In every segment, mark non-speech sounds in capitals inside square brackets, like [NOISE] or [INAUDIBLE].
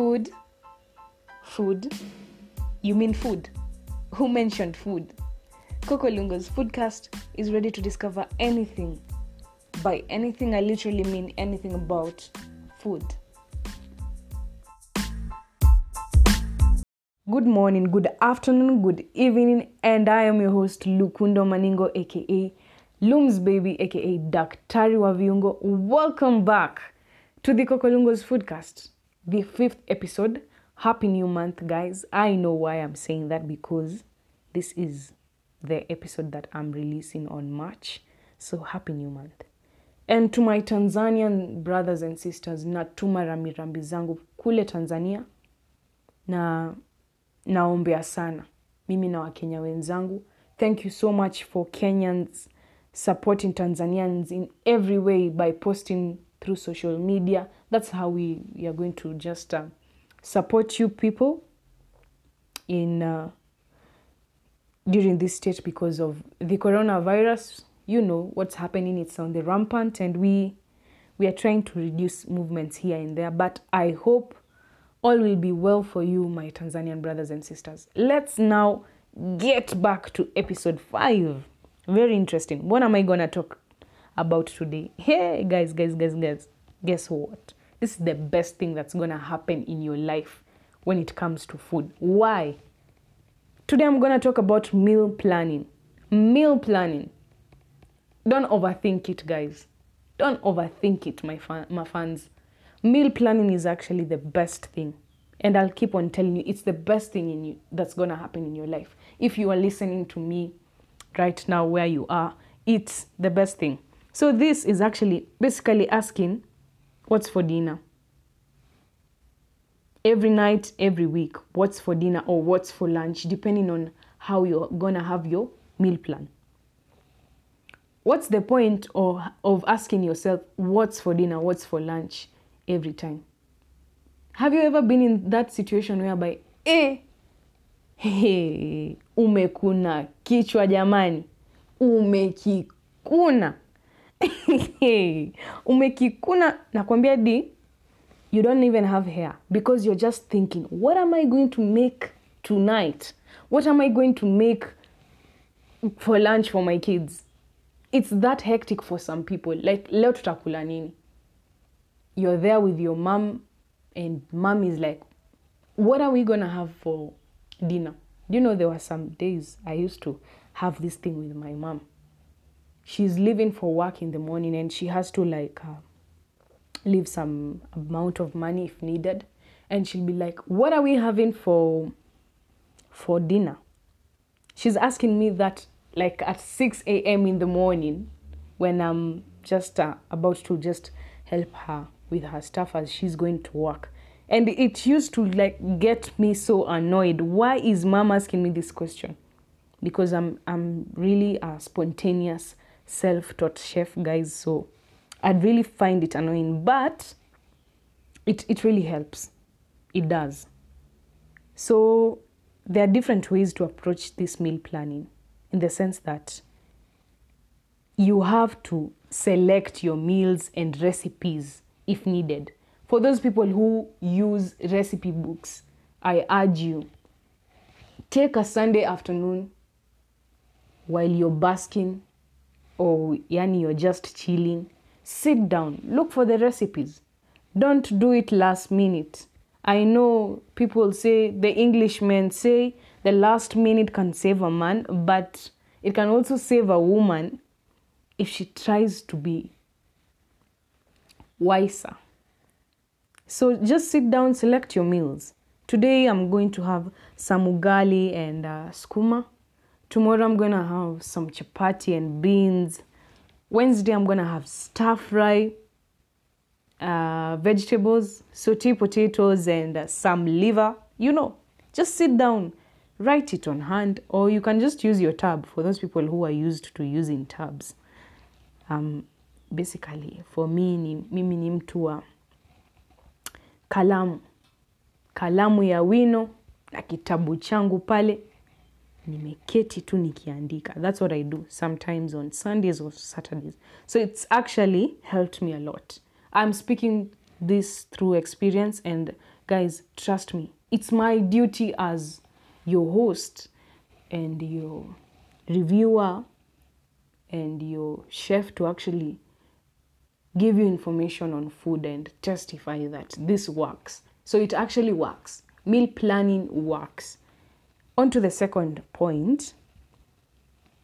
Food. Food. You mean food? Who mentioned food? Kokolungo's Foodcast is ready to discover anything. By anything, I literally mean anything about food. Good morning, good afternoon, good evening, and I am your host Lukundo Maningo, aka Looms Baby, aka Daktari wa Viungo. Welcome back to the Kokolungo's Foodcast, the fifth episode. Happy New Month, guys. I know why I'm saying that because this is the episode that I'm releasing on March. So, Happy New Month. And to my Tanzanian brothers and sisters, natuma rambirambi zangu kule Tanzania na naombea sana mimi na wakenya wenzangu thank you so much for kenyans supporting tanzanians in every way by posting through social media that's how we, we are going to just uh, support you people in uh, during this stage because of the coronavirus you know what's happening it's on the rampant and we we are trying to reduce movements here and there but i hope all will be well for you, my Tanzanian brothers and sisters. Let's now get back to episode 5. Very interesting. What am I to talk about today? Hey, guys, guys, guys, guys. Guess what? This is the best thing that's gonna happen in your life when it comes to food. Why? Today I'm gonna talk about meal planning. Meal planning. Don't overthink it, guys. Don't overthink it, my, fa- my fans meal planning is actually the best thing and i'll keep on telling you it's the best thing in you that's gonna happen in your life if you are listening to me right now where you are it's the best thing so this is actually basically asking what's for dinner? Every night every week what's for dinner or what's for lunch depending on how you're gonna have your meal plan. What's the point of, of asking yourself what's for dinner what's for lunch every time. Have you ever been in that situation whereby eh, hey, [LAUGHS] umekuna kichwa jamani, umekikuna [LAUGHS] umekikuna, nakwambia di, you don't even have hair because you're just thinking, what am I going to make tonight? What am I going to make for lunch for my kids? It's that hectic for some people. Like leo tutakula nini? you're there with your mom and mom is like what are we gonna have for dinner you know there were some days i used to have this thing with my mom she's leaving for work in the morning and she has to like uh, leave some amount of money if needed and she'll be like what are we having for for dinner she's asking me that like at 6 a.m in the morning when i'm just uh, about to just help her with her stuff as she's going to work. And it used to like get me so annoyed. Why is mom asking me this question? Because I'm I'm really a spontaneous, self-taught chef, guys. So I'd really find it annoying. But it, it really helps. It does. So there are different ways to approach this meal planning in the sense that you have to select your meals and recipes if needed. For those people who use recipe books, I urge you take a Sunday afternoon while you're basking or yani you're just chilling. Sit down, look for the recipes. Don't do it last minute. I know people say, the Englishmen say, the last minute can save a man, but it can also save a woman if she tries to be wiser. So just sit down, select your meals. Today I'm going to have some ugali and uh, skuma. Tomorrow I'm gonna have some chapati and beans. Wednesday I'm gonna have stir fry, uh, vegetables, saute potatoes, and uh, some liver. You know, just sit down, write it on hand, or you can just use your tab for those people who are used to using tabs. Um, basically for me ni, mimi ni mtu wa kalamu kalamu ya wino na kitabu changu pale nimeketi tu nikiandika that's what i do sometimes on sundays or saturdays so it's actually helped me a lot i'm speaking this through experience and Guys, trust me, it's my duty as your host and your reviewer and your chef to actually give you information on food and testify that this works. So it actually works. Meal planning works. On to the second point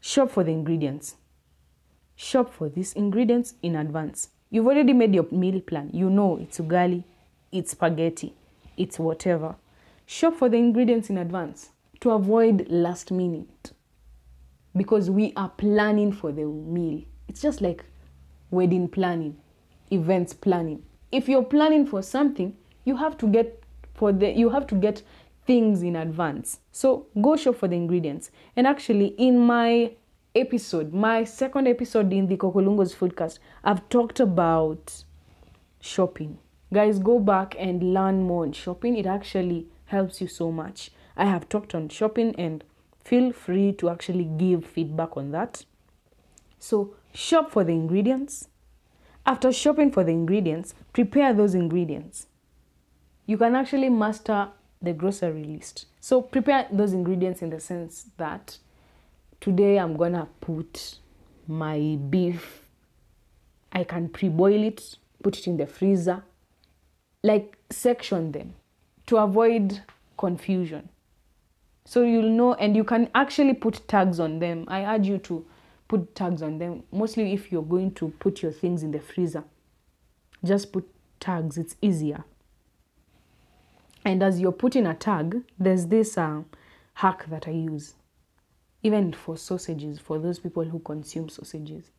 shop for the ingredients. Shop for these ingredients in advance. You've already made your meal plan. You know it's ugali, it's spaghetti, it's whatever. Shop for the ingredients in advance to avoid last minute because we are planning for the meal. It's just like wedding planning, events planning. If you're planning for something, you have to get for the you have to get things in advance. So go shop for the ingredients. And actually in my episode, my second episode in the Kokolungos Foodcast, I've talked about shopping. Guys, go back and learn more on shopping. It actually helps you so much. I have talked on shopping and feel free to actually give feedback on that. So, shop for the ingredients. After shopping for the ingredients, prepare those ingredients. You can actually master the grocery list. So, prepare those ingredients in the sense that today I'm gonna put my beef, I can pre boil it, put it in the freezer, like section them to avoid confusion. So you'll know, and you can actually put tags on them. I urge you to put tags on them, mostly if you're going to put your things in the freezer. Just put tags, it's easier. And as you're putting a tag, there's this uh, hack that I use, even for sausages, for those people who consume sausages.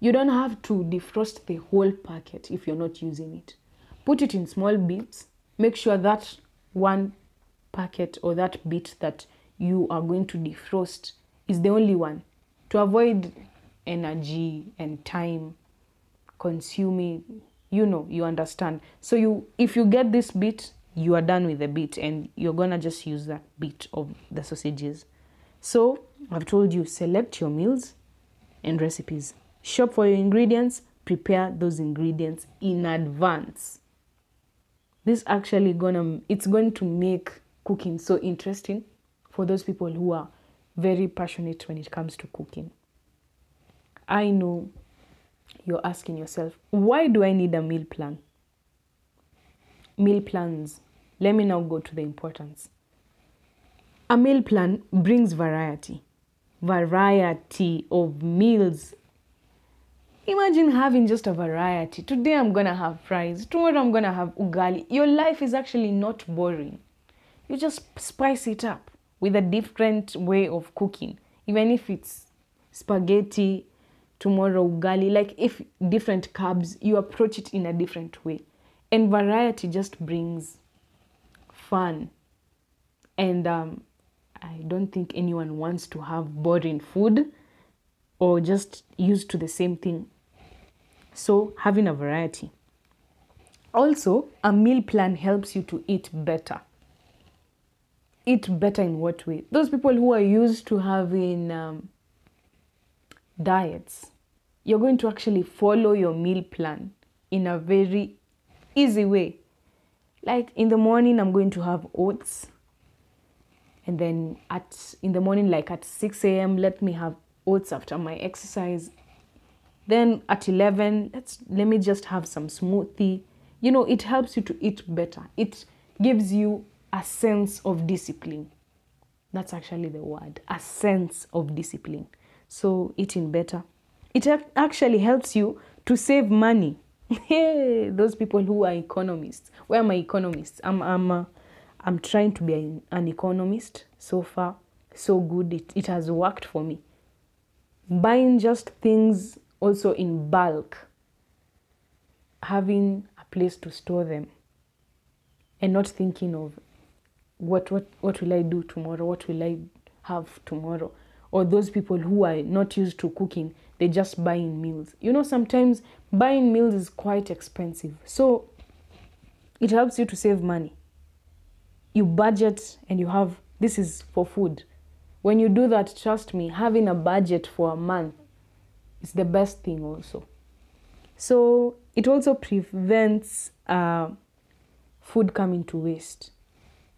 You don't have to defrost the whole packet if you're not using it. Put it in small bits. Make sure that one packet or that bit that you are going to defrost is the only one to avoid energy and time consuming you know you understand so you if you get this bit you are done with the bit and you're gonna just use that bit of the sausages so i've told you select your meals and recipes shop for your ingredients prepare those ingredients in advance this actually gonna it's going to make cooking so interesting for those people who are very passionate when it comes to cooking. I know you're asking yourself, why do I need a meal plan? Meal plans. Let me now go to the importance. A meal plan brings variety, variety of meals. Imagine having just a variety. Today I'm gonna have fries, tomorrow I'm gonna have ugali. Your life is actually not boring you just spice it up with a different way of cooking even if it's spaghetti tomorrow ugali like if different carbs you approach it in a different way and variety just brings fun. And um, i don't think anyone wants to have boring food or just used to the same thing. So having a variety. Also a meal plan helps you to eat better. Eat better in what way? Those people who are used to having um, diets, you're going to actually follow your meal plan in a very easy way. Like in the morning, I'm going to have oats. And then at in the morning, like at 6 a.m., let me have oats after my exercise. Then at 11, let's let me just have some smoothie. You know, it helps you to eat better. It gives you a sense of discipline. That's actually the word, a sense of discipline. So, eating better. It actually helps you to save money. Hey, [LAUGHS] those people who are economists. Where are my economists? I'm, I'm, uh, I'm trying to be an economist so far. So good. It, it has worked for me. Buying just things also in bulk, having a place to store them, and not thinking of what what what will I do tomorrow? What will I have tomorrow? Or those people who are not used to cooking, they just buy in meals. You know, sometimes buying meals is quite expensive. So it helps you to save money. You budget and you have this is for food. When you do that, trust me, having a budget for a month is the best thing also. So it also prevents uh, food coming to waste.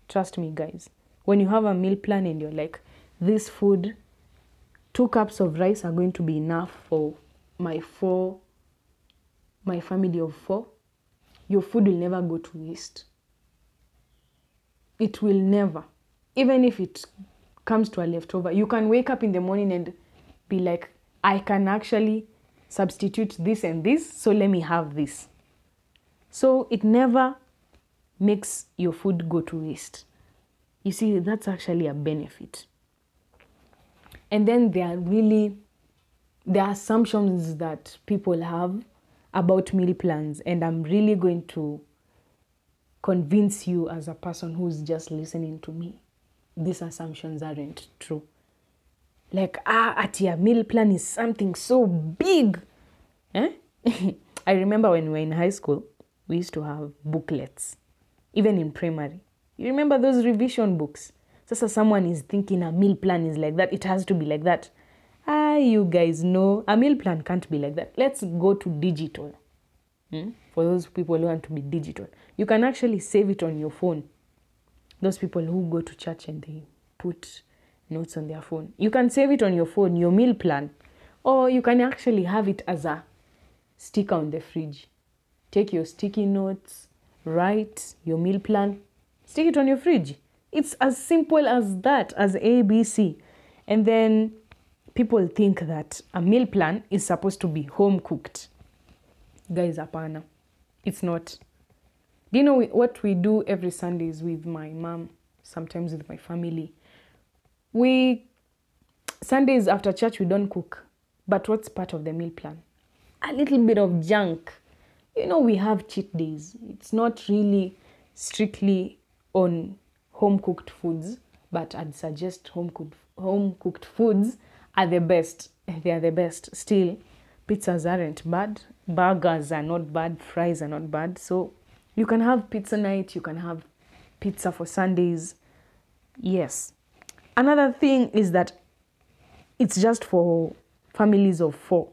Trust me, guys. When you have a meal plan and you're like, this food, two cups of rice are going to be enough for my four, my family of four, your food will never go to waste. It will never. Even if it comes to a leftover, you can wake up in the morning and be like, I can actually substitute this and this, so let me have this. So it never makes your food go to waste. You see, that's actually a benefit. And then there are really the assumptions that people have about meal plans, and I'm really going to convince you as a person who's just listening to me. These assumptions aren't true. Like, ah, at your meal plan is something so big. Eh? [LAUGHS] I remember when we were in high school, we used to have booklets, even in primary. You remember those revision books? Sasa someone is thinking a meal plan is like that, it has to be like that. Ah, you guys know a meal plan can't be like that. Let's go to digital. Hmm? For those people who want to be digital, you can actually save it on your phone. Those people who go to church and they put notes on their phone, you can save it on your phone, your meal plan, or you can actually have it as a sticker on the fridge. Take your sticky notes, write your meal plan, stick it on your fridge. It's as simple as that, as ABC. And then people think that a meal plan is supposed to be home cooked. Guys, apana. It's not. Do you know what we do every Sunday is with my mom, sometimes with my family? We, Sundays after church, we don't cook. But what's part of the meal plan? A little bit of junk. You know, we have cheat days. It's not really strictly on home cooked foods, but I'd suggest home cooked home cooked foods are the best. They are the best. Still, pizzas aren't bad. Burgers are not bad. Fries are not bad. So you can have pizza night. You can have pizza for Sundays. Yes. Another thing is that it's just for families of four.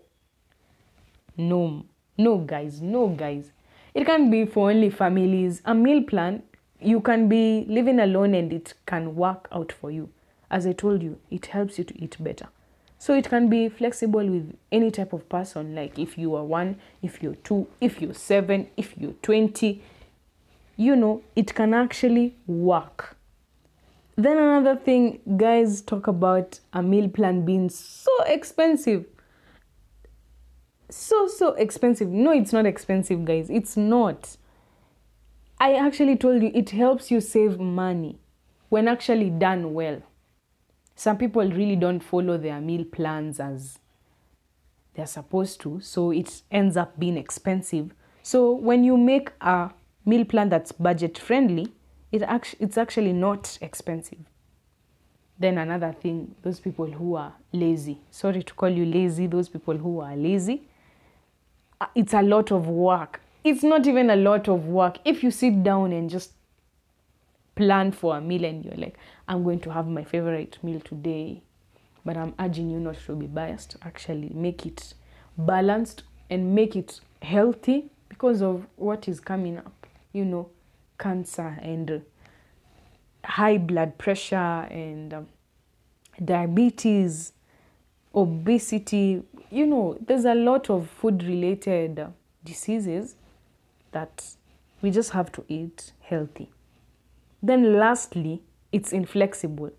No, no, guys, no, guys. It can be for only families. A meal plan, you can be living alone and it can work out for you. As I told you, it helps you to eat better. So it can be flexible with any type of person, like if you are one, if you're two, if you're seven, if you're 20, you know, it can actually work. Then another thing, guys talk about a meal plan being so expensive. So, so expensive. No, it's not expensive, guys. It's not. I actually told you it helps you save money when actually done well. Some people really don't follow their meal plans as they're supposed to, so it ends up being expensive. So when you make a meal plan that's budget friendly, it act- it's actually not expensive. Then another thing, those people who are lazy, sorry to call you lazy, those people who are lazy, uh, it's a lot of work. It's not even a lot of work. If you sit down and just plan for a meal and you're like, I'm going to have my favorite meal today, but I'm urging you not to be biased. Actually, make it balanced and make it healthy because of what is coming up. You know, cancer and high blood pressure and um, diabetes, obesity. You know, there's a lot of food related diseases that we just have to eat healthy. Then, lastly, it's inflexible.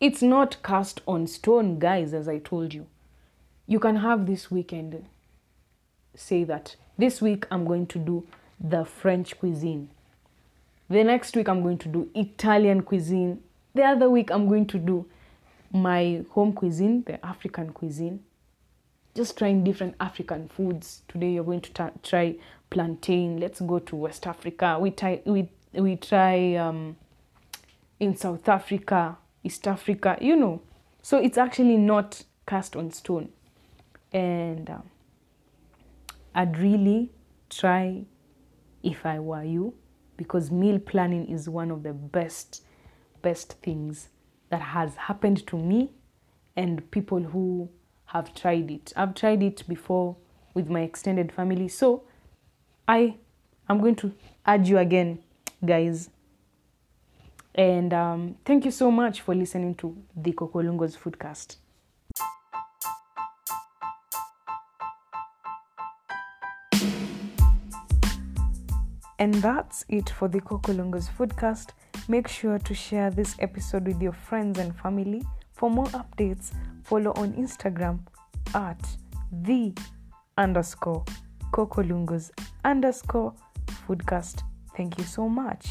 It's not cast on stone, guys, as I told you. You can have this weekend say that this week I'm going to do the French cuisine. The next week I'm going to do Italian cuisine. The other week I'm going to do my home cuisine, the African cuisine. Just trying different African foods. Today you're going to try plantain. Let's go to West Africa. We try, we, we try um, in South Africa, East Africa, you know. So it's actually not cast on stone. And um, I'd really try if I were you because meal planning is one of the best, best things that has happened to me and people who have tried it. I've tried it before with my extended family. So I am going to urge you again guys. And um, thank you so much for listening to the Kokolungo's Foodcast. And that's it for the Kokolungo's Foodcast. Make sure to share this episode with your friends and family. For more updates, follow on Instagram at the underscore Kokolungos underscore foodcast. Thank you so much.